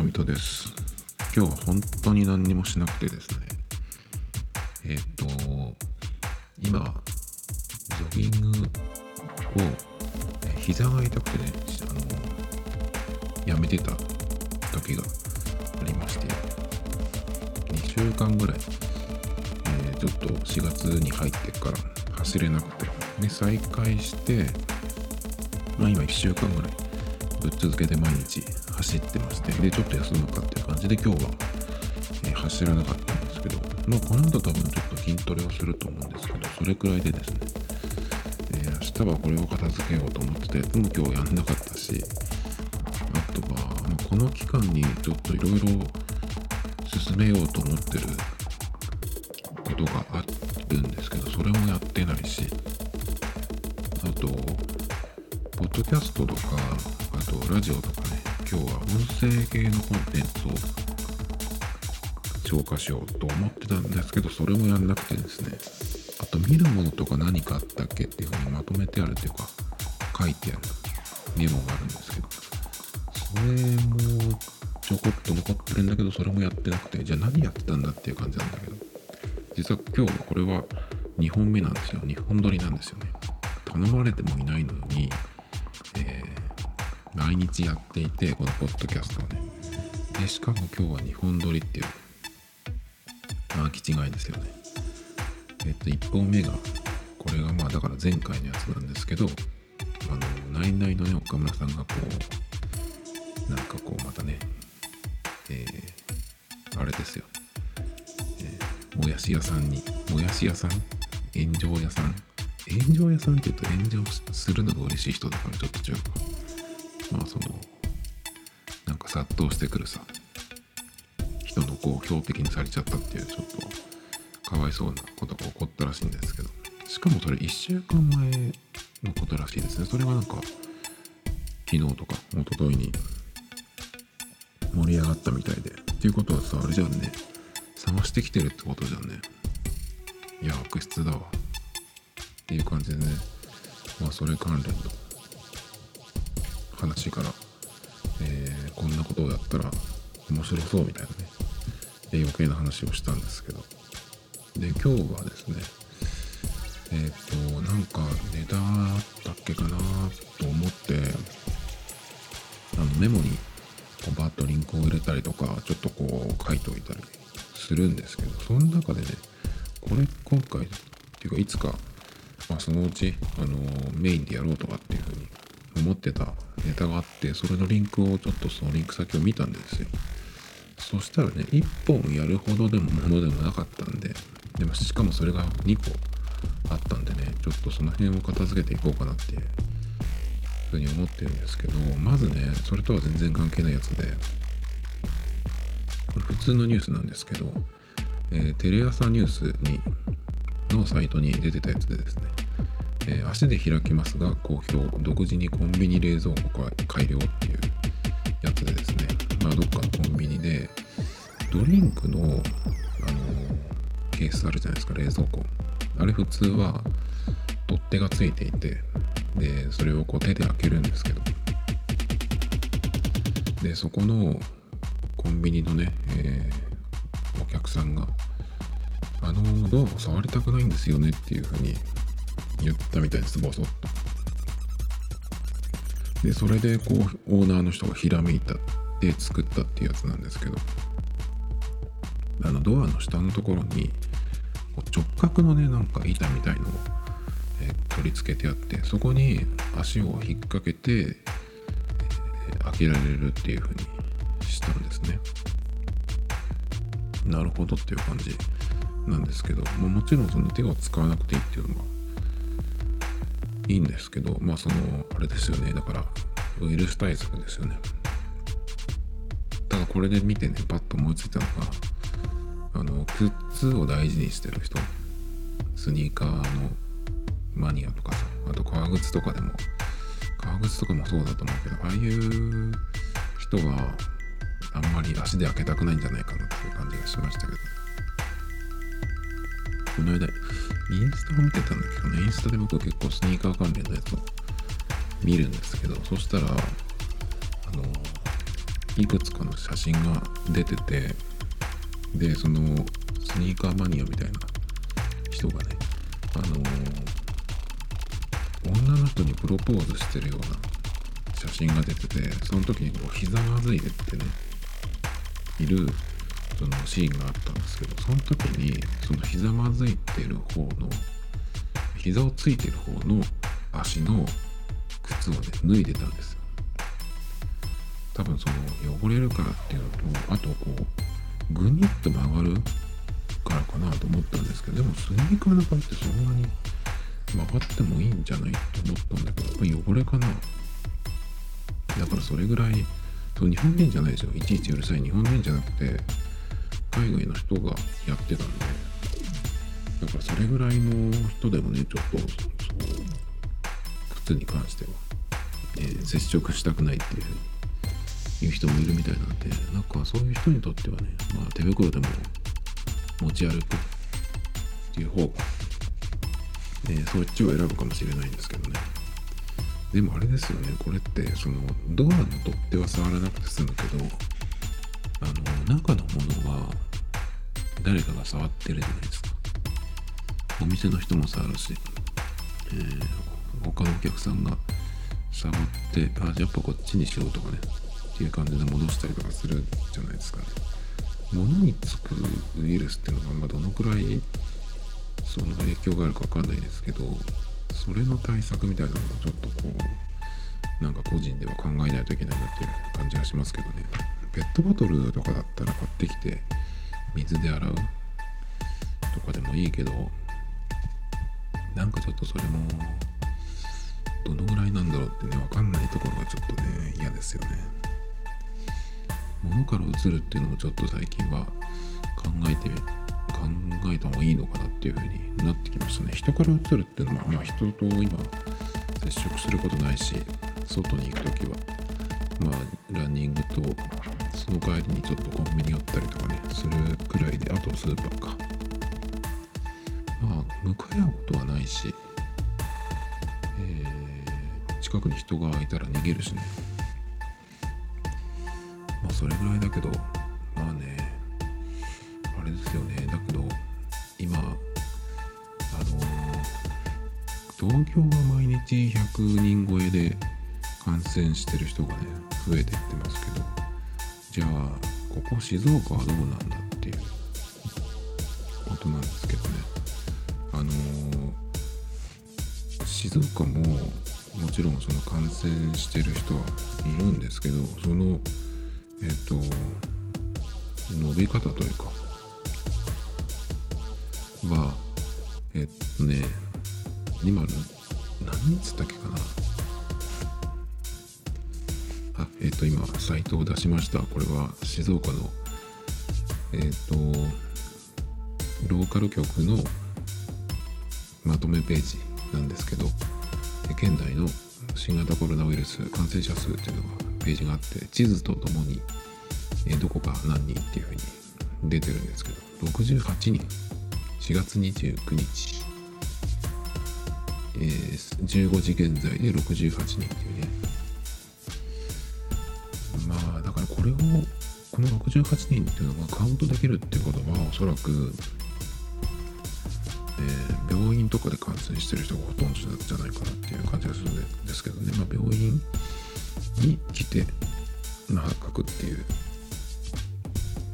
ちは、トミトです。今日は本当に何にもしなくてですね。えっ、と、今、ジョギングを、え膝が痛くてね、あの、やめてた時がありまして、2週間ぐらい、えーちょっと4月に入ってから走れなくて、で、再開して、まあ今1週間ぐらいぶっ続けて毎日走ってましてでちょっと休むかっていう感じで今日は、えー走らなかったんですけどまあこの後多分ちょっと筋トレをすると思うんですけどそれくらいでですね、えー明日はこれを片付けようと思ってたやつも今日やんなかったしあとは、まあこの期間にちょっといろいろ進めようと思ってることがあるんですけどそれもやってないしあとポッドキャストとか、あとラジオとか、今日は音声系のコンテンツを消化しようと思ってたんですけど、それもやんなくてですね、あと見るものとか何かあったっけっていうふうにまとめてあるっていうか、書いてあるメモがあるんですけど、それもちょこっと残ってるんだけど、それもやってなくて、じゃあ何やってたんだっていう感じなんだけど、実は今日これは2本目なんですよ。2本撮りなんですよね。頼まれてもいないのに、えー毎日やっていてこのポッドキャストをね。でしかも今日は2本撮りっていうまあ気違いですよね。えっと1本目がこれがまあだから前回のやつなんですけどあのナイナイのね岡村さんがこうなんかこうまたねえーあれですよ、えーもやし屋さんにもやし屋さん？炎上屋さん？炎上屋さんって言うと炎上するのが嬉しい人だからちょっと違うか。まあそのなんか殺到してくるさ人のこう標的にされちゃったっていうちょっとかわいそうなことが起こったらしいんですけど。しかもそれ1週間前のことらしいですね。それがなんか昨日とか一昨日に盛り上がったみたいで。っていうことはさあれじゃんね。探してきてるってことじゃんね。いや悪質だわ。っていう感じでね。まあそれ関連の話から、えーこんなことをやったら面白そうみたいなねえ余計な話をしたんですけど。で今日はですねえっ、となんかネタあったっけかなと思ってあのメモにこうバッとリンクを入れたりとかちょっとこう書いておいたりするんですけどその中でねこれ今回っていうかいつか、まあ、そのうち、あのメインでやろうとかっていうふうに思ってたネタがあってそれのリンクをちょっとそのリンク先を見たんですよ。そしたらね1本やるほどでもものでもなかったんででもしかもそれが2個あったんでねちょっとその辺を片付けていこうかなっていうふうに思ってるんですけどまずねそれとは全然関係ないやつでこれ普通のニュースなんですけど、えーテレ朝ニュースにのサイトに出てたやつでですね、えー足で開きますが好評独自にコンビニ冷蔵庫が改良っていうやつでですね。まあどっかのコンビニでドリンクの、あのケースあるじゃないですか冷蔵庫。あれ普通は取っ手がついていてでそれをこう手で開けるんですけど。でそこのコンビニのね、えーお客さんが「あのドアを触りたくないんですよね」っていうふうに言ったみたいです。ボソッとでそれでこうオーナーの人がひらめいたで作ったっていうやつなんですけど。あのドアの下のところに直角のねなんか板みたいのを、え取り付けてあってそこに足を引っ掛けて、え開けられるっていう風にしたんですね。なるほどっていう感じなんですけど、ま、もちろんその手を使わなくていいっていうのがいいんですけどまあそのあれですよね。だからウイルス対策ですよね。ただこれで見てねパッと思いついたのがあの靴を大事にしてる人。スニーカーのマニアとかさあと革靴とかでも革靴とかもそうだと思うけどああいう人はあんまり足で開けたくないんじゃないかなっていう感じがしましたけど。この間インスタを見てたんだけどね。インスタで僕は結構スニーカー関連のやつを見るんですけどそしたらあのいくつかの写真が出ててでそのスニーカーマニアみたいな人がねあの女の人にプロポーズしてるような写真が出ててその時にこうひざまずいてってねいるそのシーンがあったんですけどその時にそのひざまずいてる方の膝をついてる方の足の靴をね脱いでたんですよ。多分その汚れるからっていうのとあとこうグニッと曲がるからかなと思ったんですけどでもスニーカーの場合ってそんなに曲がってもいいんじゃないと思ったんだけどやっぱ汚れかな。だからそれぐらいそう日本人じゃないですよ。いちいちうるさい日本人じゃなくて海外の人がやってたんでだからそれぐらいの人でもねちょっとそう靴に関しては、えー接触したくないっていうふうに言う人もいるみたいなんでなんかそういう人にとってはねまあ手袋でも持ち歩くっていう方が、えーそっちを選ぶかもしれないんですけどね。でもあれですよねこれってそのドアの取っ手は触らなくて済むけどあの中のものは誰かが触ってるじゃないですか。お店の人も触るし、えー他のお客さんが触ってあやっぱこっちにしようとかね。っていう感じで戻したりとかするじゃないですかね。物につくウイルスっていうのがまあどのくらいその影響があるかわかんないですけどそれの対策みたいなのもちょっとこうなんか個人では考えないといけないなっていう感じがしますけどね。ペットボトルとかだったら買ってきて水で洗う？とかでもいいけどなんかちょっとそれもどのぐらいなんだろうってね分かんないところがちょっとね嫌ですよね。物から移るっていうのもちょっと最近は考えて考えた方がいいのかなっていう風になってきましたね。人から移るっていうのはまあ人と今接触することないし外に行く時はまあランニングとその帰りにちょっとコンビニ寄ったりとかねするくらいであとスーパーか。まあ向かい合うことはないし、えー近くに人がいたら逃げるしね。まあそれぐらいだけどまあねあれですよね。だけど今あの東京は毎日100人超えで感染してる人がね増えていってますけど。じゃあここ静岡はどうなんだっていう。ことなんですけどね。あの静岡ももちろんその感染してる人はいるんですけどそのえっ、と伸び方というかはえっとね今の何日だっけかな。えっと今サイトを出しました。これは静岡のえっとローカル局のまとめページなんですけどえ現在の新型コロナウイルス感染者数っていうのがページがあって地図とともにえどこが何人っていうふうに出てるんですけど68人。4月29日、えー15時現在で68人っていうねこれをこの68人っていうのがカウントできるっていうことはおそらくえー病院とかで感染してる人がほとんどじゃないかなっていう感じがするんですけどね、まあ、病院に来て、まあ、発覚っていうっ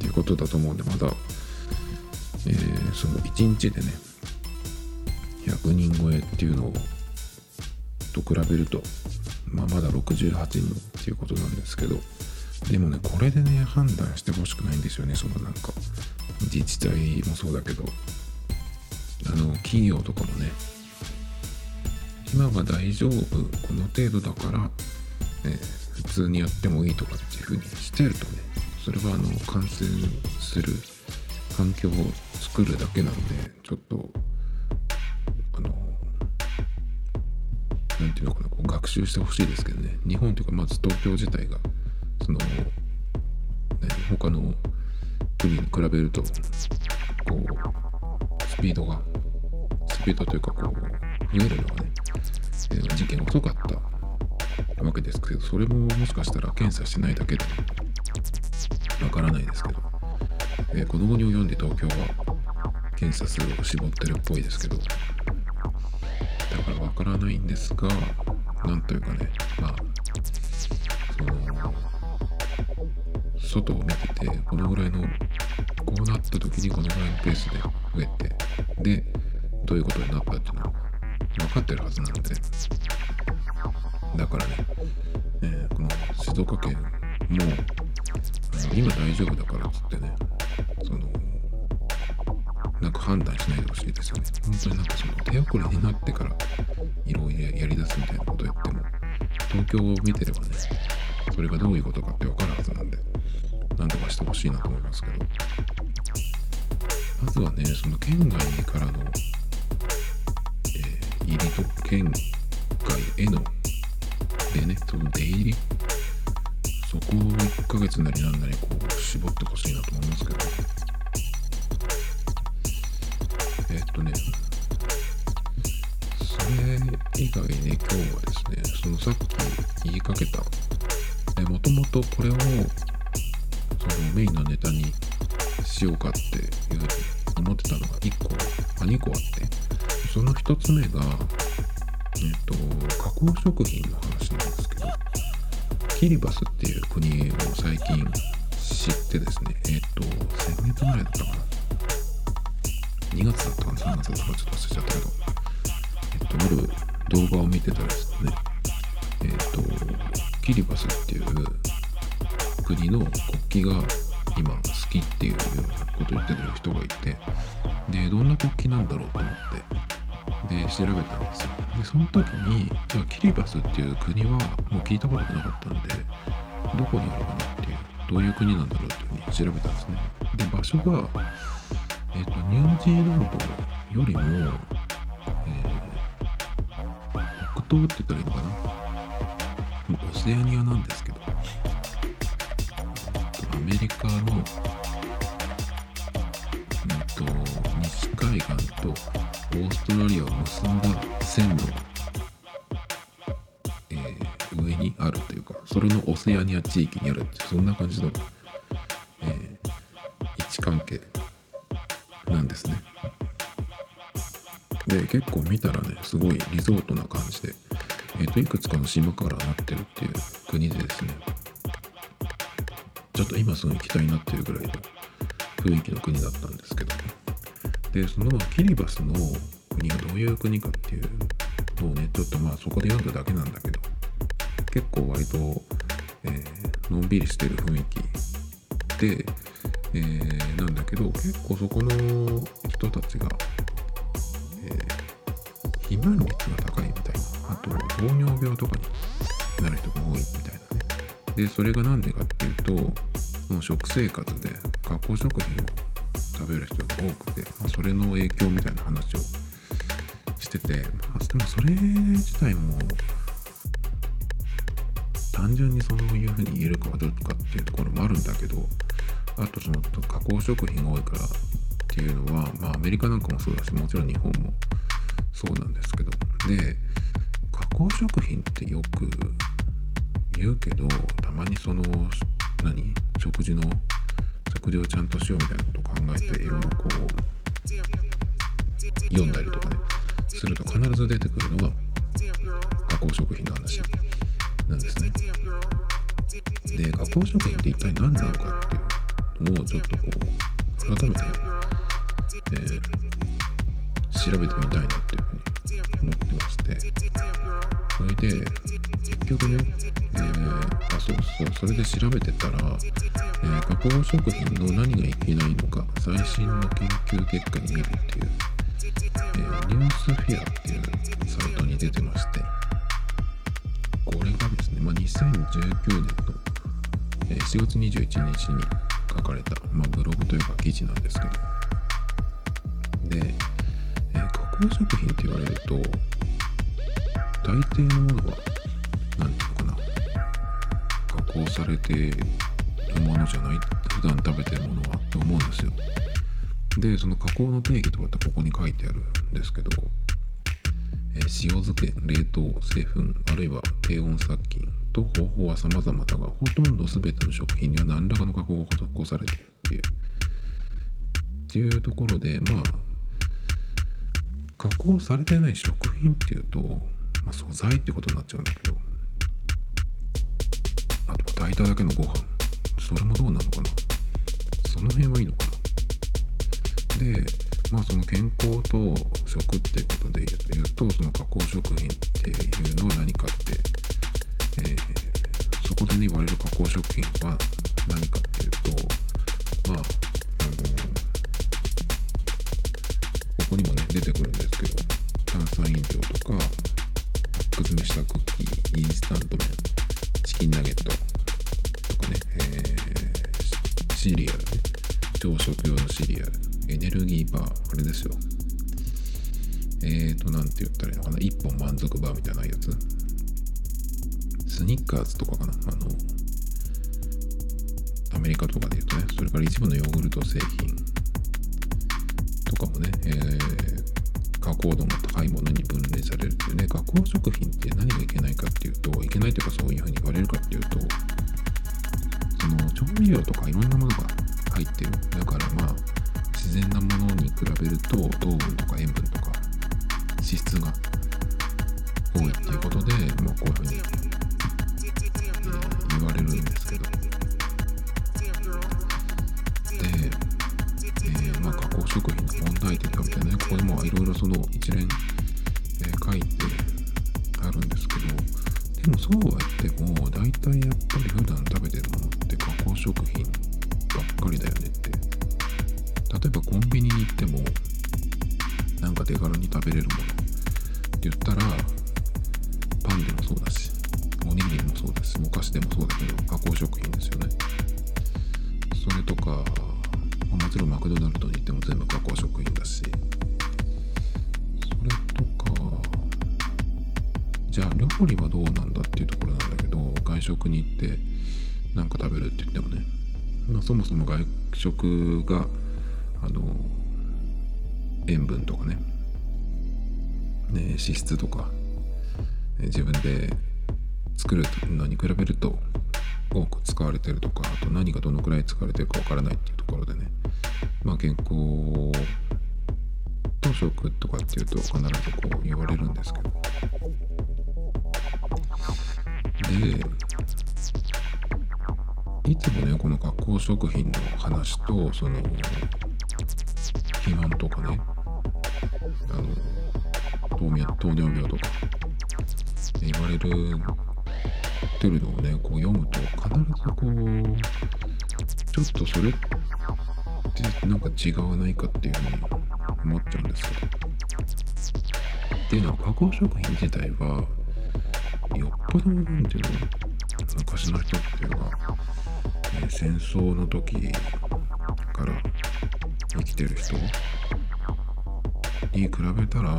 ていうことだと思うんでまだ、えーその1日でね100人超えっていうのをと比べると、まあ、まだ68人っていうことなんですけどでもねこれでね判断してほしくないんですよねそのなんか。自治体もそうだけど。あの企業とかもね。今は大丈夫この程度だから、えー普通にやってもいいとかっていう風にしてるとね。それはあの感染する環境を作るだけなんでちょっとあのなんていうのかなこう学習してほしいですけどね。日本というかまず東京自体がその、ね、他の国に比べるとこうスピードがスピードというかこう増えるのがね、えー事件遅かったわけですけどそれももしかしたら検査してないだけでわからないですけど、えー、この後に及んで東京は検査数を絞ってるっぽいですけどだからわからないんですがなんというかねまあその外を見ててこのぐらいのこうなった時にこのぐらいのペースで増えてでどういうことになったっていうのは分かってるはずなので。だからね、えー、この静岡県も今大丈夫だからっつってねそのなんか判断しないでほしいですよね。本当になんかその手遅れになってからいろいろやりだすみたいなことを言っても東京を見てればねそれがどういうことかって分かるはずなんで。何とかしてほしいなと思いますけど。まずはねその県外からの、えー、入りと県外へのでねその出入り。そこを1ヶ月なりなんなりこう絞ってほしいなと思いますけどえっとねそれ以外ね今日はですねそのさっき言いかけたもともとこれをメインのネタにしようかっていうふうに思ってたのが1個、あ、2個あって。その1つ目がえっと加工食品の話なんですけどキリバスっていう国を最近知ってですねえっと先月ぐらいだったかな。2月だったかな3月だったかちょっと忘れちゃったけどえっとある動画を見てたらですねえっとキリバスっていう国の国旗が今好きっていうようなことを言ってる人がいてでどんな国旗なんだろうと思ってで調べたんですよ。でその時にじゃあキリバスっていう国はもう聞いたことがなかったんでどこにあるかなっていうどういう国なんだろうっていうふうに調べたんですね。で場所がえっ、とニュージーランドよりも、えー、北東って言ったらいいのかな？オセアニアなんですけど。メリカの、えっと、西海岸とオーストラリアを結んだ線の、えー、上にあるというかそれのオセアニア地域にあるってそんな感じの、えー、位置関係なんですね。で結構見たらねすごいリゾートな感じでえーと、いくつかの島からなってるっていう国でですねちょっと今すぐ行きたいなっていうぐらいの雰囲気の国だったんですけど。でそのキリバスの国がどういう国かっていうのをねちょっとまあそこで読んだだけなんだけど結構割と、えー、のんびりしてる雰囲気で、えー、なんだけど結構そこの人たちが、えー、肥満率が高いみたいなあと糖尿病とかになる人が多いみたいなね。でそれが何でかっていうともう食生活で加工食品を食べる人が多くて、まあ、それの影響みたいな話をしてて、まあ、でもそれ自体も単純にそういうふうに言えるかどうかっていうところもあるんだけどあとその加工食品が多いからっていうのは、まあ、アメリカなんかもそうだしもちろん日本もそうなんですけどで加工食品ってよく言うけどたまにその何？食事の食事をちゃんとしようみたいなことを考えていろいろこう読んだりとかねすると必ず出てくるのは加工食品の話なんですね。で加工食品って一体何なのかっていうのをちょっとこう改めて、えー、調べてみたいなっていうふうに思ってましてそれで結局ね、えー、そうそうそれで調べてたら、えー、加工食品の何がいけないのか最新の研究結果に見るっていう、えー、ニュースフェアっていうサイトに出てましてこれがですね、まあ、2019年の、えー、4月21日に書かれた、まあ、ブログというか記事なんですけど。で、えー、加工食品って言われると大抵のものは何？て加工されてるものじゃない普段食べてるものはって思うんですよでその加工の定義とかってここに書いてあるんですけど、え塩漬け冷凍製粉あるいは低温殺菌と方法は様々だが、ほとんど全ての食品には何らかの加工が施されているっていう。っていうところで、まあ、加工されてない食品っていうと、まあ、素材ってことになっちゃうんだけど、あと炊いただけのご飯、それもどうなのかな。その辺はいいのかな。で、まあその健康と食っていうことで言うと、その加工食品っていうのは何かって、えー、そこでね言われる加工食品は何かっていうと、まあ、あの、ここにもね出てくるんですけど、炭酸飲料とか、パック詰めしたクッキー、インスタント麺、チキンナゲット。とかね、えー、シリアルね、朝食用のシリアル、エネルギーバー、あれですよ。えーと、なんて言ったらいいのかな、一本満足バーみたいなやつ。スニッカーズとかかな、あの、アメリカとかで言うとね、それから一部のヨーグルト製品とかもね、えー、加工度の高いものに分類されるっていうね、加工食品って何がいけないかっていうと、いけないというかそういうふうに言われるかっていうと、その調味料とかいろんなものが入ってる。だからまあ、自然なものに比べると糖分とか塩分とか脂質が多いっていうことで、まあ、こういうふうに、えー言われるんですけど加工食品の問題点だみたいなねここでもいろいろその一連、えー書いてあるんですけどでもそうは言っても大体やっぱり普段食べてるものって加工食品ばっかりだよねって。例えばコンビニに行ってもなんか手軽に食べれるものって言ったらパンでもそうだしおにぎりもそうだしお菓子でもそうだけど加工食品ですよね。それとか、あもちろんマクドナルドに行っても全部加工食品だし。それとかじゃあ料理はどうなんだっていうところなんだけど外食に行ってなんか食べるって言ってもね、まあ、そもそも外食があの塩分とかね。ね脂質とか。自分で作るのに比べると多く使われてるとかあと何がどのくらい使われてるかわからないっていうところでね。まあ健康と食とかっていうと必ずこう言われるんですけど。でいつもねこの加工食品の話とその肥満とかねあの糖尿病とか言われるってるのをねこう読むと必ずこうちょっとそれってなんか違わないかっていうふうに思っちゃうんですけどっていうのは加工食品自体はよっぽどなんていうの昔の人っていうのは、え戦争の時から生きてる人に比べたら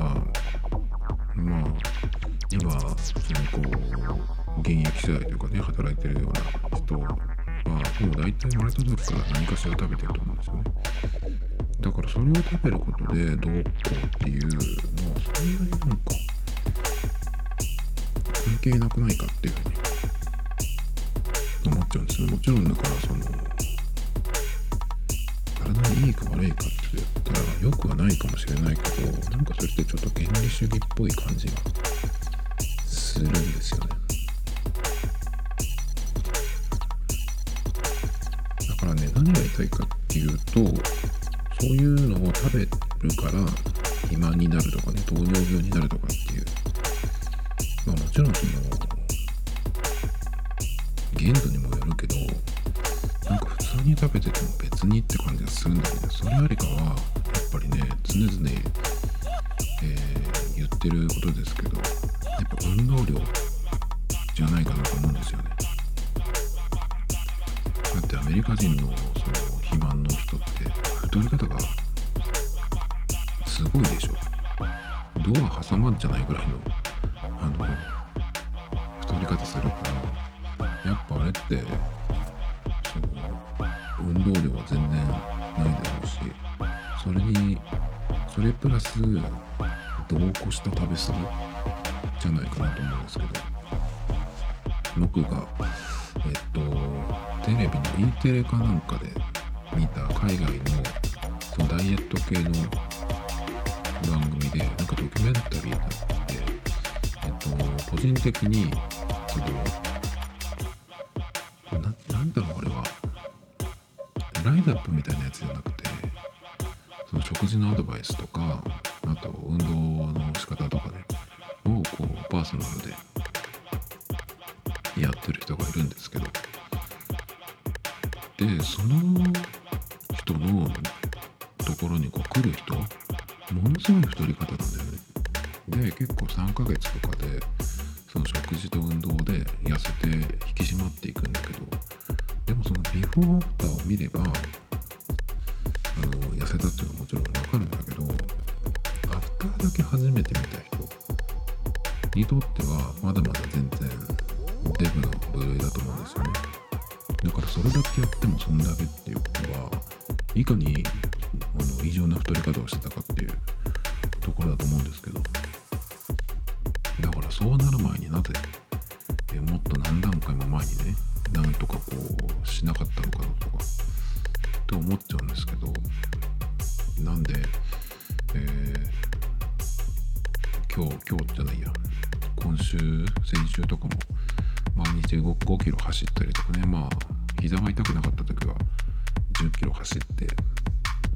まあ今普通にこう現役世代というかね働いてるような人はもう大体生まれた時から何かしら食べてると思うんですよね。だからそれを食べることでどうこうっていうのはそんなになんか関係なくないかっていうふうに思っちゃうんですね。もちろんだからその体にいいか悪いかって言ったら良くはないかもしれないけどなんかそれってちょっと原理主義っぽい感じがするんですよね。たいかっていうとそういうのを食べるから肥満になるとかね糖尿病になるとかっていう。まあもちろんその限度にもよるけどなんか普通に食べてても別にって感じがするんだけどそれよりかはやっぱりね常々、えー言ってることですけどやっぱ運動量じゃないかなと思うんですよね。だってアメリカ人のその肥満の人って太り方がすごいでしょ。ドア挟まんじゃないぐらいのあの太り方するからやっぱあれってその運動量は全然ないだろうしそれにそれプラス同行した食べ過ぎじゃないかなと思うんですけど僕がえっとテレビの E テレかなんかで見た海外のそのダイエット系の番組でなんかドキュメンタリーがあってえっと個人的にそのななんだろうあれは。ラインナップみたいなやつじゃなくてその食事のアドバイスとかあと運動の仕方とかねをこうパーソナルでやってる人がいるんですけど。でその人のところにこう来る人ものすごい太り方なんだよね。で結構3ヶ月とかでその食事と運動で痩せて引き締まっていくんだけどでもそのビフォーアフターを見ればあの痩せたっていうのはもちろん分かるんだけどアフターだけ初めて見た人にとってはまだまだ全然デブの部類だと思うんですよね。だからそれだけやってもそんだけっていういかにあの異常な太り方をしてたかっていうところだと思うんですけど。だからそうなる前になぜえもっと何段階も前にねなんとかこうしなかったのかなとかって思っちゃうんですけど。なんで、えー今日今日じゃないや。今週先週とかも毎日 5, 5キロ走ったりとかね。まあ膝が痛くなかった時は10キロ走ってい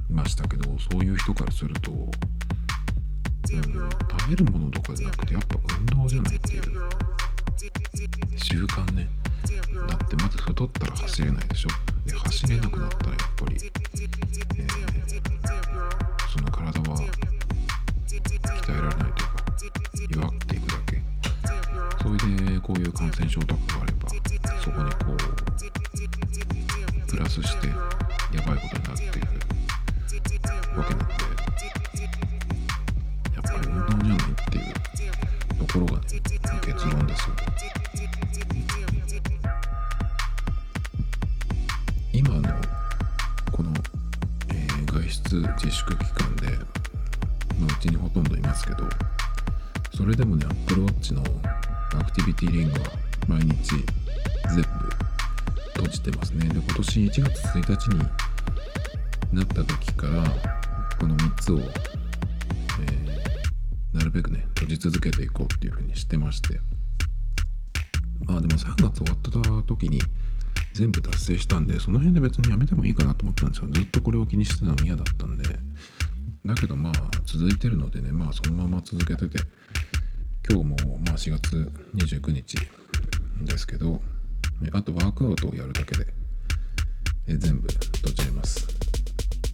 ましたけどそういう人からすると、うん食べるものとかじゃなくてやっぱ運動じゃないっていう習慣ねだってまず太ったら走れないでしょ。で走れなくなったらやっぱり、えーその体は鍛えられないというか弱っていくだけ。それでこういう感染症とかがあればそこにこうプラスしてやばいことになっていくわけなんでやっぱり運動じゃないっていうところがね結論ですよ今のこの、えー外出自粛期間で、まあ、うちにほとんどいますけどそれでもね Apple Watch のアクティビティリングは毎日全部閉じてますね。で今年1月1日になった時からこの3つを、えーなるべくね閉じ続けていこうっていうふうにしてまして。まあでも3月終わった時に全部達成したんでその辺で別にやめてもいいかなと思ったんですよ。ずっとこれを気にしてたの嫌だったんで。だけどまあ続いてるのでねまあそのまま続けてて今日もまあ4月29日ですけどあとワークアウトをやるだけでえ全部閉じれます。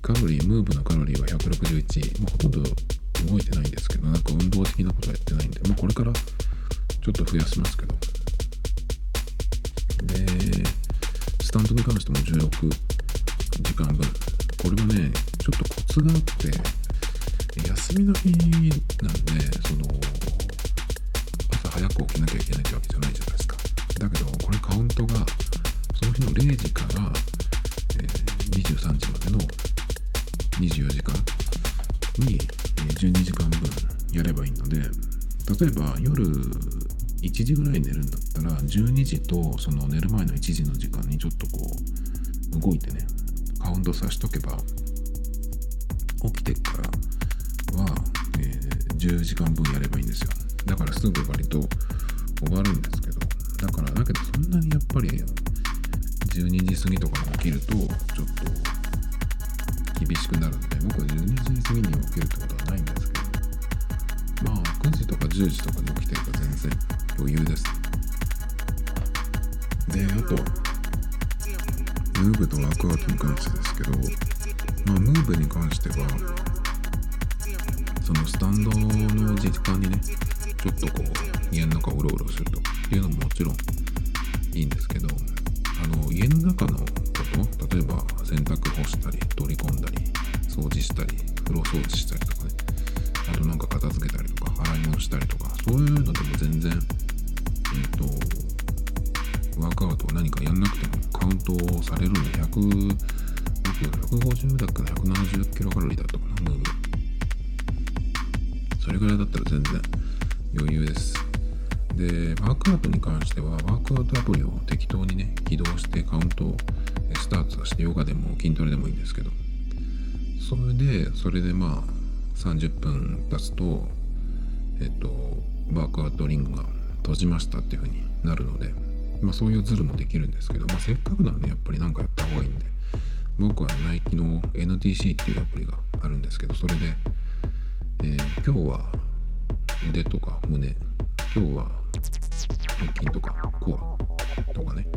カロリームーブのカロリーは161もうほとんど動いてないんですけどなんか運動的なことはやってないんでもうこれからちょっと増やしますけど。でスタンドに関しても16時間分。これはねちょっとコツがあって休みの日なんでその朝早く起きなきゃいけないってわけじゃないじゃない。だけどこれカウントがその日の0時から、えー23時までの24時間にえ12時間分やればいいので例えば夜1時ぐらい寝るんだったら12時とその寝る前の1時の時間にちょっとこう動いてねカウントさしとけば起きてからは、えー10時間分やればいいんですよ。だからすぐ割と終わるんですけだからだけどそんなにやっぱり12時過ぎとかに起きるとちょっと厳しくなるんで僕は12時過ぎに起きるってことはないんですけどまあ9時とか10時とかに起きてれば全然余裕です。であとムーブとワークアウトに関してですけどまあムーブに関してはそのスタンドの時間にねちょっとこう家の中をうろうろするというのももちろんいいんですけどあの家の中のこと例えば洗濯干したり取り込んだり掃除したり風呂掃除したりとかねあとなんか片付けたりとか洗い物したりとかそういうのでも全然えっ、とワークアウトを何かやんなくてもカウントされるんで100 150だっけな170キロカロリーだったかなムーブ。それぐらいだったら全然余裕です。でワークアウトに関してはワークアウトアプリを適当にね起動してカウントをスタートさせてヨガでも筋トレでもいいんですけどそれでそれでまあ30分経つとえっとワークアウトリングが閉じましたっていう風になるのでまあそういうズルもできるんですけど、まあ、せっかくなんでやっぱり何かやった方がいいんで僕はナイキの NTC っていうアプリがあるんですけどそれで、えー、今日は腕とか胸今日は腹筋とかコアとかね。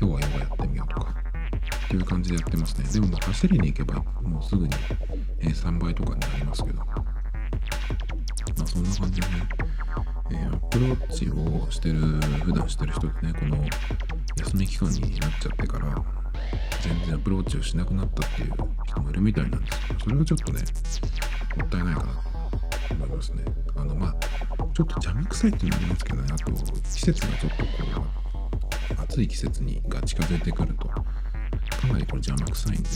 今日はヨガやってみようとか。っていう感じでやってますね。でもまあ走りに行けばもうすぐに、3倍とかになりますけど。まあそんな感じでね、え、アプローチをしてる普段してる人ってねこの休み期間になっちゃってから全然アプローチをしなくなったっていう人もいるみたいなんですけどそれはちょっとねもったいないかなと思いますね。あのまあちょっと邪魔くさいっていうのもありますけどね。あと季節がちょっとこう暑い季節にが近づいてくるとかなりこれ邪魔くさいんで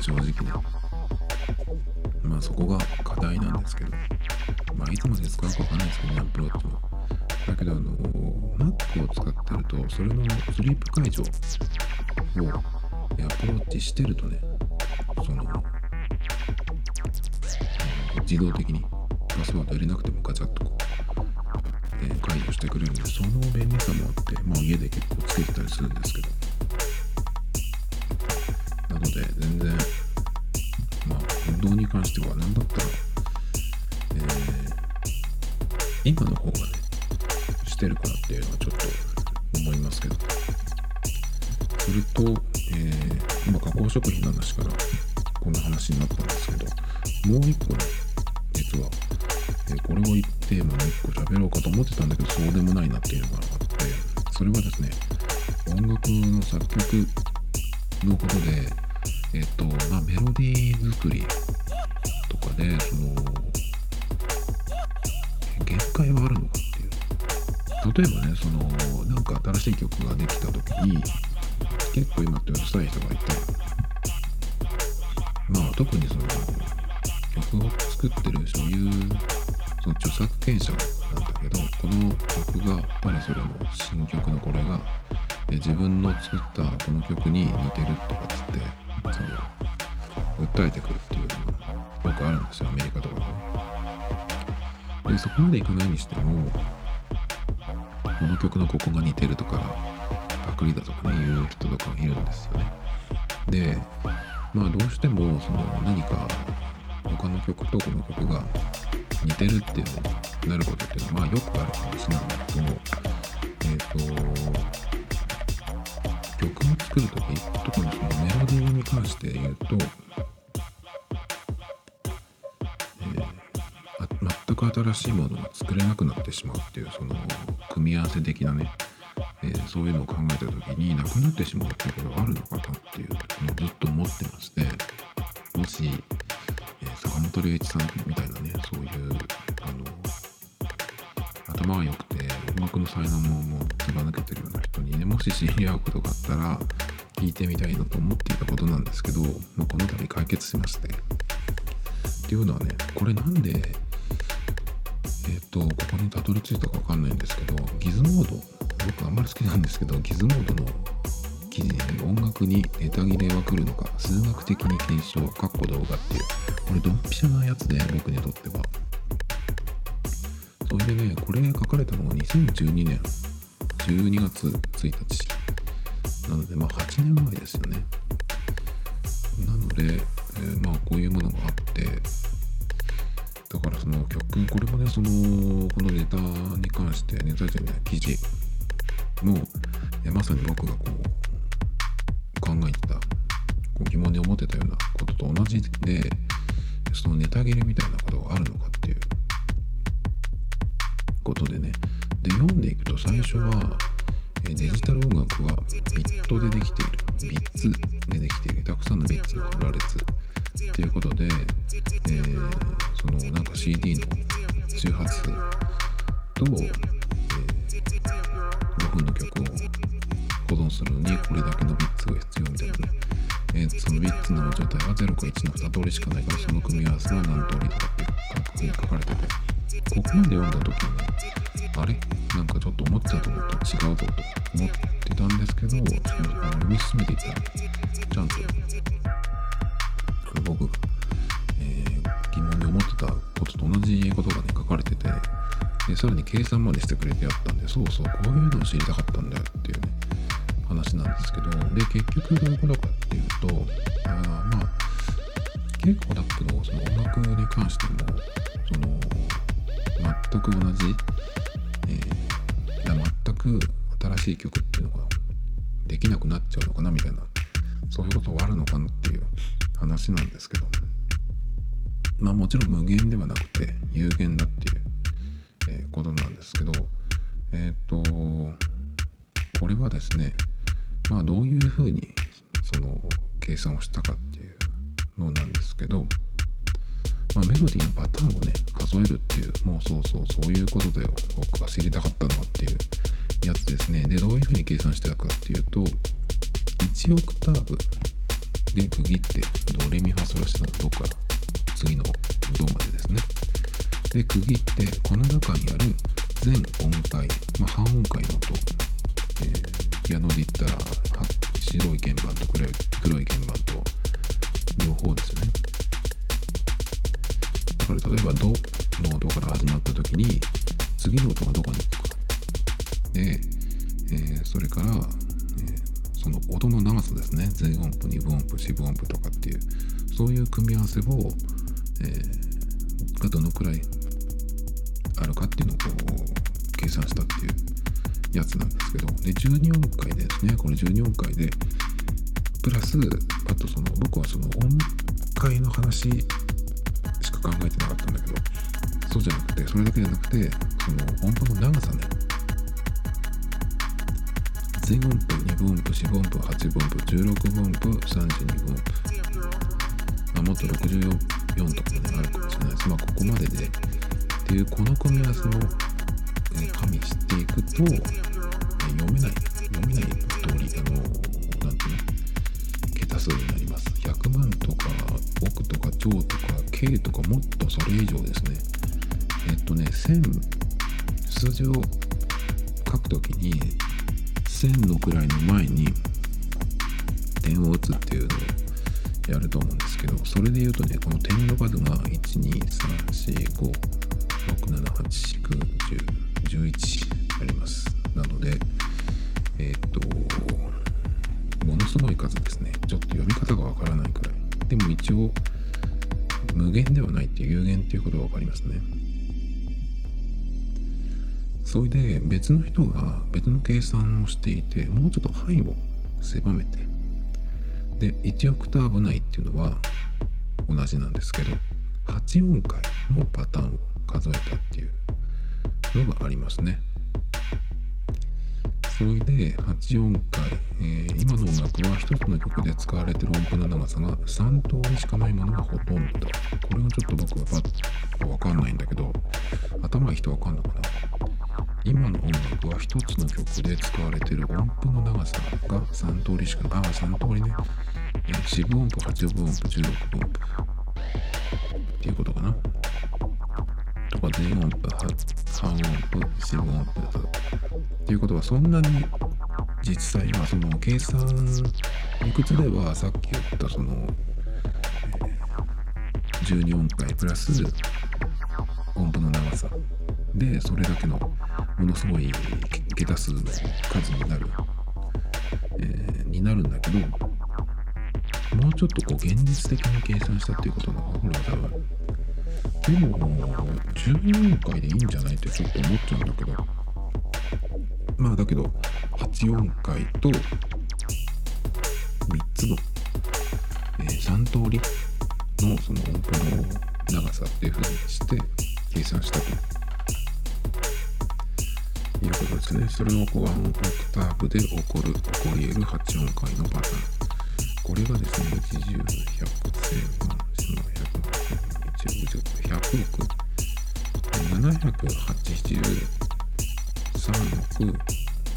正直。ねまあそこが課題なんですけど。まあいつまで使うかわかんないですけどねアプローチもだけどあの Mac を使ってるとそれのスリープ解除をアプローチしてるとねその自動的にパスワード入れなくてもガチャッとこう、えー、解除してくれるんでその便利さもあって、まあ、家で結構つけてたりするんですけど。なので全然まあ運動に関しては何だったら、えー、今の方がねしてるからっていうのはちょっと思いますけど。それと、えー、今加工食品の話からこんな話になったんですけどもう一個ね作りとかでその限界はあるのかっていう。例えばねそのなんか新しい曲ができた時に結構今ってうるさい人がいてまあ特にその曲を作ってるそういうその著作権者なんだけどこの曲がやっぱりそれの新曲のこれが自分の作ったこの曲に似てるとかっつってその訴えてくるっていうのがよくあるんですよアメリカとかで、でそこまでいかないにしてもこの曲のここが似てるとかパクリだとかね言う人とかいるんですよね。でまあどうしてもその何か他の曲とこの曲が似てるっていうのになることっていうのはまあよくある話なんだけどえっ、ー、と曲を作る時特にそのメロディーに関して言うと、く新しいものが作れなくなってしまうっていうその組み合わせ的なねえー、そういうのを考えた時になくなってしまうっていうことがあるのかなっていうのをずっと思ってましてもし、えー、坂本龍一さんみたいなねそういうあの頭が良くて音楽の才能ももうずば抜けてるような人にねもし知り合うことがあったら聞いてみたいなと思っていたことなんですけど、まあ、この度解決しまして。っていうのはねこれなんで、とここにたどり着いたか分かんないんですけどギズモード。僕あんまり好きなんですけどギズモードの記事に音楽にネタ切れは来るのか数学的に検証かっこ動画っていう。これドンピシャなやつで僕にとっては。それでねこれ書かれたのが2012年。12月1日。なのでまあ8年前ですよね。なので、えー、まあこういうものがあってだからその曲これもねそのこのネタに関してネタじゃない記事もまさに僕がこう考えてたこう疑問に思ってたようなことと同じでそのネタ切れみたいなことがあるのかっていうことでねで読んでいくと最初はデジタル音楽はビットでできているビッツでできているたくさんのビッツが羅列ということで、えー、そのなんか CD の周波数と、分の曲を保存するのにこれだけのビッツが必要みたいな。ね、えー、そのビッツの状態は0か1の2通りしかないからその組み合わせは何通りとかっていう感覚に書かれててここまで読んだ時にあれ？なんかちょっと思ってたと思うと違うぞと思ってたんですけど読み進めていったらちゃんと僕が、えー、疑問に思ってたことと同じことがね書かれててでさらに計算までしてくれてやったんでそうそうこういうのを知りたかったんだよっていうね話なんですけどで結局どういうことかっていうとあまあ結構だけどその音楽に関してもその全く同じ、えー、全く新しい曲っていうのができなくなっちゃうのかなみたいなそういうことはあるのかなっていう話なんですけどまあもちろん無限ではなくて有限だっていう、えー、ことなんですけどえっ、ー、とこれはですねまあどういうふうにその計算をしたかっていうのなんですけど、まあ、メロディーのパターンをね数えるっていうもうそうそうそういうことだよ僕が知りたかったのはっていうやつですね。でどういうふうに計算してたかっていうと1オクターブで区切ってドレミファソラシのドから次のドまでですね。で区切ってこの中にある全音階、まあ、半音階の音、えー、ピアノで言ったら白い鍵盤と黒い黒い鍵盤と両方ですね。だから例えばドの音から始まった時に次の音がどこに行くか。で、えー、それから、その音の長さですね。全音符2分音符四分音符とかっていうそういう組み合わせを、えー、がどのくらいあるかっていうのをこう計算したっていうやつなんですけどで12音階でですね。これ12音階でプラスあとその僕はその音階の話しか考えてなかったんだけどそうじゃなくてそれだけじゃなくてその音符の長さね。全音符2分音符4分音符8分音符16分音符32分。音符、まあ、もっと64とかねあるかもしれないです。まあここまでで。っていうこの組み合わせを、え加味していくと、え読めない。読めない通りあのなんていうの桁数になります。100万とか億とか兆とか K とかもっとそれ以上ですね。えっとね1000数字を書くときに1000の位の前に点を打つっていうのをやると思うんですけどそれで言うとねこの点の数が1234567891011あります。なのでえー、っとものすごい数ですね。ちょっと読み方がわからないくらい。でも一応無限ではないっていう有限っていうことが分かりますね。それで別の人が別の計算をしていてもうちょっと範囲を狭めてで1オクターブ内っていうのは同じなんですけど8音階のパターンを数えたっていうのがありますね。それで8音階、えー、今の音楽は1つの曲で使われてる音符の長さが3通りしかないものがほとんど。これがちょっと僕はパッとわかんないんだけど頭いい人わかんのかな？今の音楽は一つの曲で使われている音符の長さが3通りしかああ3通りね、え4分音符8分音符16分音符。っていうことかな。とか全音符半音符4分音符っていうことはそんなに実際はその計算理屈ではさっき言ったその12音階プラス音符の長さでそれだけのものすごい桁数の数になる、えー、になるんだけどもうちょっとこう現実的に計算したっていうことなのかこれは多分でも14回でいいんじゃないってちょっと思っちゃうんだけどまあだけど8音階と3つの、えー、3通りのその音符の長さっていうふうにして計算したと。いうことですね。それのこうワンオクターブで起こる、起こり得る8音階のパターン。これがですね、1 0 100千万、その100万、1億、100億、783億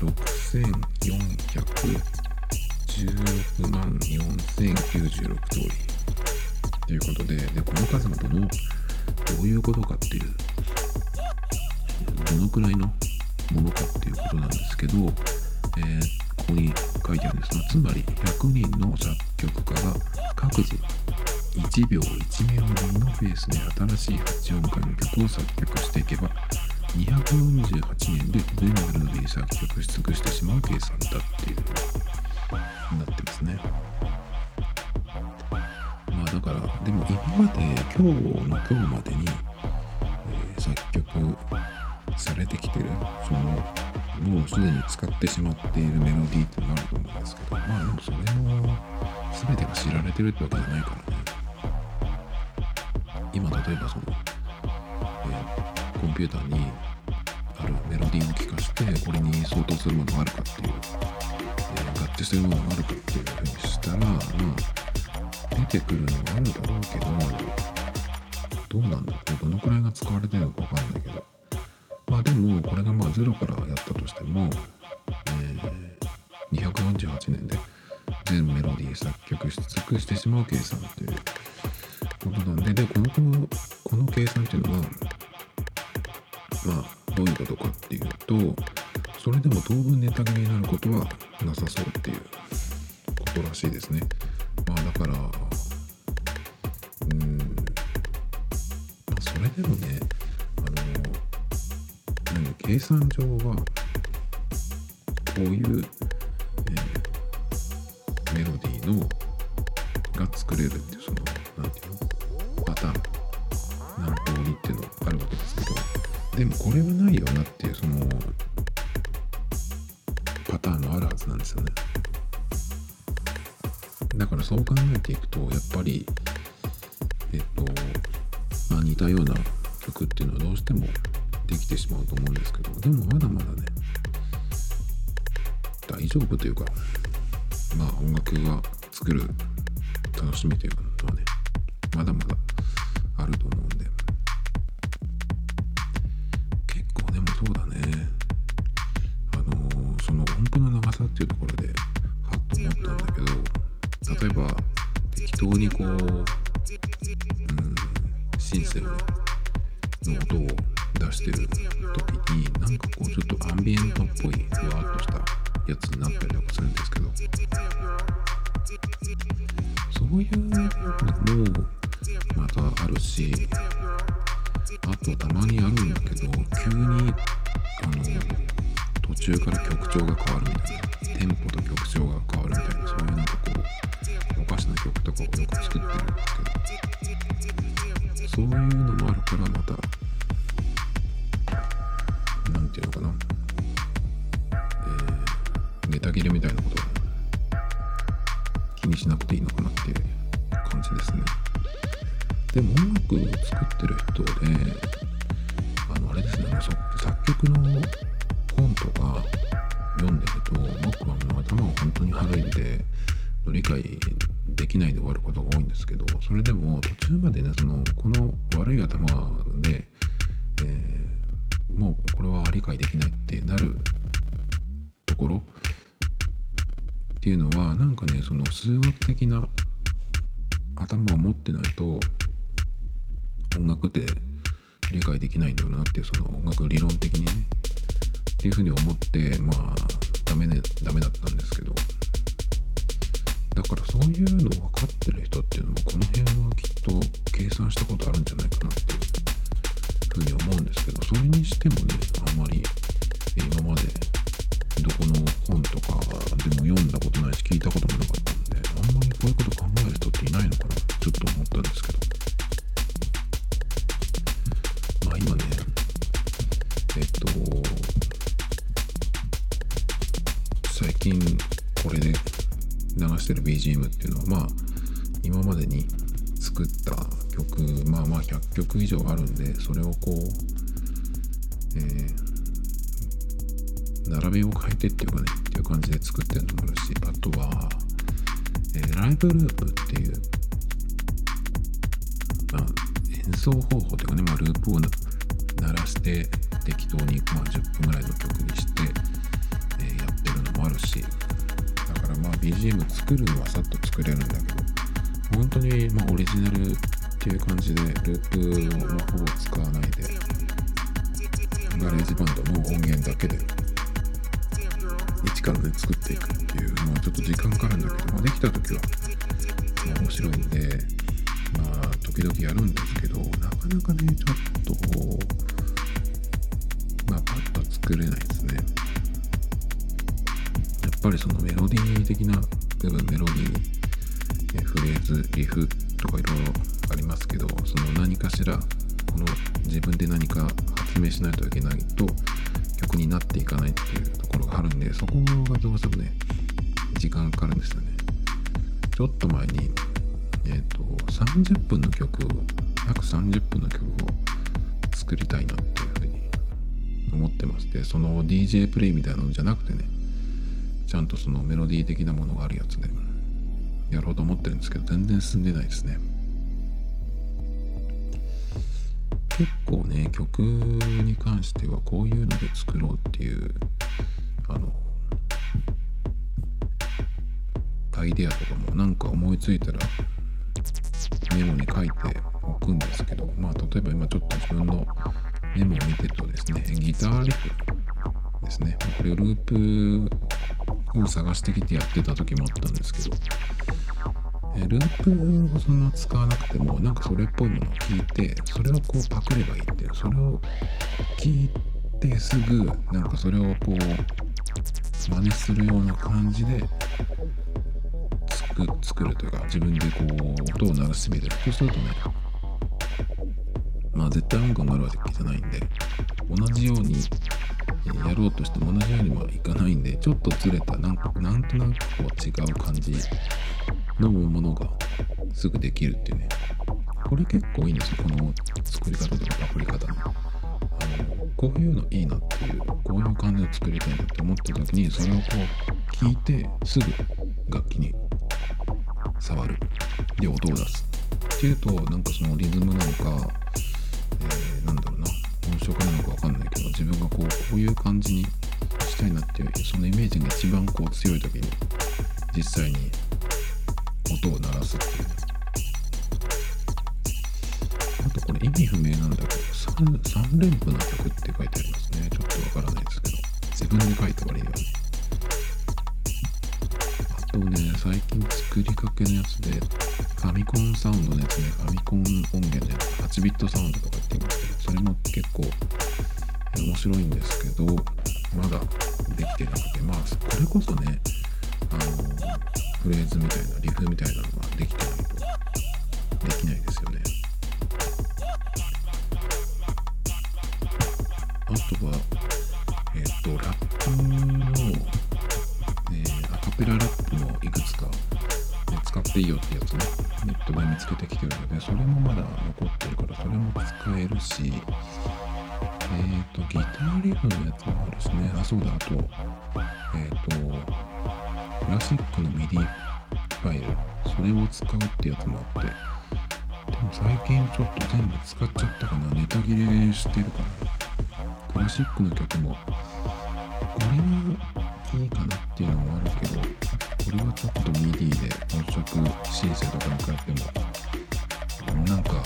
6416万4096通り。ということで、でこの数がどの、どういうことかっていう、どのくらいのものかっていうことなんですけど、えー、ここに書いてあるんですがつまり100人の作曲家が各自1秒1メロディーのペースで新しい8音階の曲を作曲していけば248年で全メロディー作曲し尽くしてしまう計算だっていうなってますね。まあだからでも今まで今日の今日までに、えー、作曲されてきてる。そのもうすでに使ってしまっているメロディーってのがあると思うんですけどまあでもそれも全てが知られてるってわけじゃないからね。今例えばその、え、コンピューターにあるメロディーを聞かせてこれに相当するものがあるかっていう、え、合致するものがあるかっていうふうにしたらまあ出てくるのはあるだろうけどどうなんだろうどのくらいが使われてるのか分かんないけど。まあでもこれがまあゼロからやったとしても、えー、248年で全メロディー作曲し尽くしてしまう計算っていうことなんででこのこのこの計算っていうのはまあどういうことかっていうとそれでも当分ネタ切れになることはなさそうっていうことらしいですね。まあだからうんそれでもね計算上はこういう、えー、メロディーのしあとたまにあるんだけど急にあの途中から曲調が変わるみたいなテンポと曲調が変わるみたいなそういうなんかこうおかしな曲とかをよく作ってるんですけどそういうのもあるからまたっていうのはまあ今までに作った曲まあまあ100曲以上あるんでそれをこう、えー、並びを変えてっていうかねっていう感じで作ってるのもあるしあとは、えー、ライブループっていう、まあ、演奏方法というかね、まあ、ループを鳴らして適当に、まあ、10分ぐらいの曲にして、えー、やってるのもあるしからまあ BGM 作るのはさっと作れるんだけど本当にまオリジナルっていう感じでループをほぼ使わないで GarageBand の音源だけで一からね作っていくっていうまあちょっと時間かかるんだけど、まあ、できた時は、面白いんでまあ時々やるんですけどなかなかねちょっとまあパッと作れないですね。ぱりそのメロディー的な部分メロディーフレーズリフとかいろいろありますけどその何かしらこの自分で何か発明しないといけないと曲になっていかないっていうところがあるんでそこがどうしてもね時間かかるんですよね。ちょっと前にえっ、ー、と30分の曲約30分の曲を作りたいなっていうふうに思ってましてその DJ プレイみたいなのじゃなくてねちゃんとそのメロディー的なものがあるやつで。やろうと思ってるんですけど全然進んでないですね。結構ね曲に関してはこういうので作ろうっていうあのアイデアとかもなんか思いついたらメモに書いておくんですけどまあ例えば今ちょっと自分のメモを見てるとですねギターリフですね。これをループを探してきてやってた時もあったんですけどえループをそんな使わなくてもなんかそれっぽいものを聞いてそれをこうパクればいいっていうそれを聞いてすぐなんかそれをこう真似するような感じで作るというか自分でこう音を鳴らしてみる。そうするとねまあ絶対音感があるわけじゃないんで同じようにやろうとしても同じようにはいかないんでちょっとずれたなんなんとなくこう違う感じのものがすぐできるっていうね。これ結構いいんですよこの作り方とかパクり方ねあのこういうのいいなっていうこういう感じで作りたいなって思った時にそれをこう聞いてすぐ楽器に触る。で音を出す。っていうとなんかそのリズムなのか、えー、なんだろうな。音色なのかわかんないけど自分がこうこういう感じにしたいなっていうそのイメージが一番こう強い時に実際に音を鳴らすっていうね。あとこれ意味不明なんだけど 3, 3連符の曲って書いてありますね。ちょっとわからないですけど。自分で書いた割にはね。あとね最近作りかけのやつでファミコンサウンドのやつねファミコン音源で8ビットサウンドとか言っていますけどそれも結構面白いんですけどまだできてなくてまあこれこそねあのフレーズみたいなリフみたいなのができてないとできないですよね。あとはえっ、ー、とラップの、えー、アカペララップもいくつか、っていいよってやつね。ネットで見つけてきてるのでそれもまだ残ってるからそれも使えるし。えっ、ー、とギターリフのやつもあるしね。あそうだ。あとえっ、とクラシックの MIDI ファイル。それを使うってやつもあって。でも最近ちょっと全部使っちゃったかな。ネタ切れしてるかな。クラシックの曲もこれはいいかなっていうのもあるけど。これはちょっと MIDI で音色シンセとかに変えてもなんか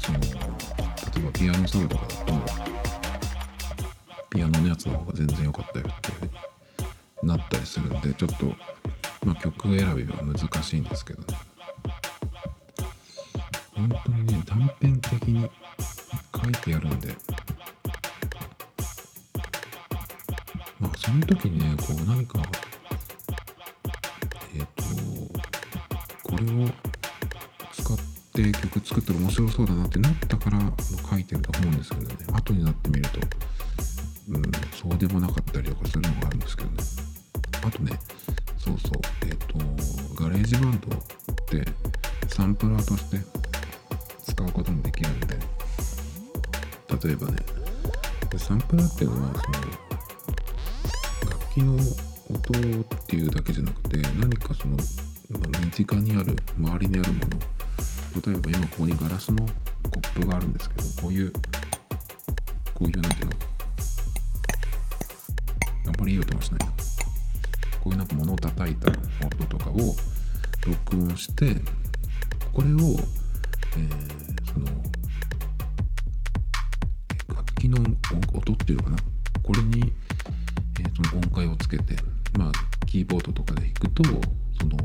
その例えばピアノソロとかだとピアノのやつの方が全然良かったよってなったりするんでちょっとまあ、曲選びは難しいんですけどね本当にね断片的に書いてやるんでまあその時にねこう何かを使って曲作ったら面白そうだなってなったから書いてると思うんですけどね。後になってみると。うんそうでもなかったりとかするのがあるんですけどね。あとねそうそう。えっ、ー、と GarageBand ってサンプラーとして使うこともできるんで。例えばね。サンプラーっていうのはその楽器の音っていうだけじゃなくて何かその身近にある周りにあるもの。例えば今ここにガラスのコップがあるんですけどこういうこういうなんていうのあんまりいい音もしないな。こういうなんか物を叩いた音とかを録音してこれを、えー、その楽器楽器の音っていうのかな。これに、えー、その音階をつけてまあキーボードとかで弾くとその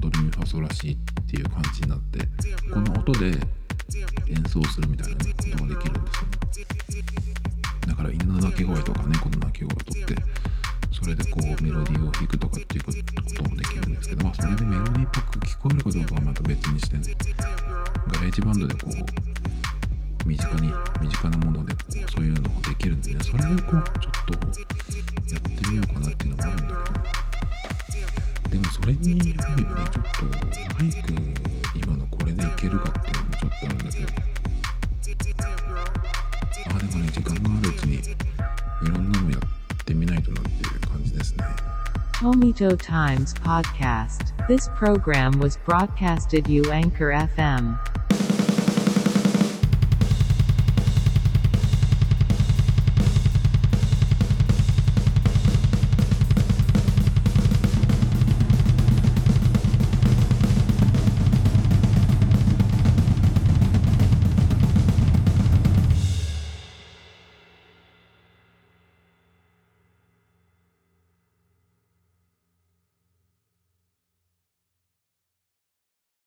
ドレミファソラシっていう感じになってこの音で演奏するみたいなことができるんですよね。だから犬の鳴き声とか猫の鳴き声をとってそれでこうメロディーを弾くとかっていうこともできるんですけどまあそれでメロディーっぽく聞こえるかどうかはまた別にしてね GarageBand でこう身近に身近なものでそういうのができるんでねそれでこうちょっとやってみようかなっていうのもあるんだけど。でもそれにやるにはねちょっとマイク今のこれでいけるかっていうのもちょっとあるんだけどああでもね時間があるうちにいろんなのやってみないとなっていう感じですね Tomito Times Podcast. This program was broadcasted you Anchor FM.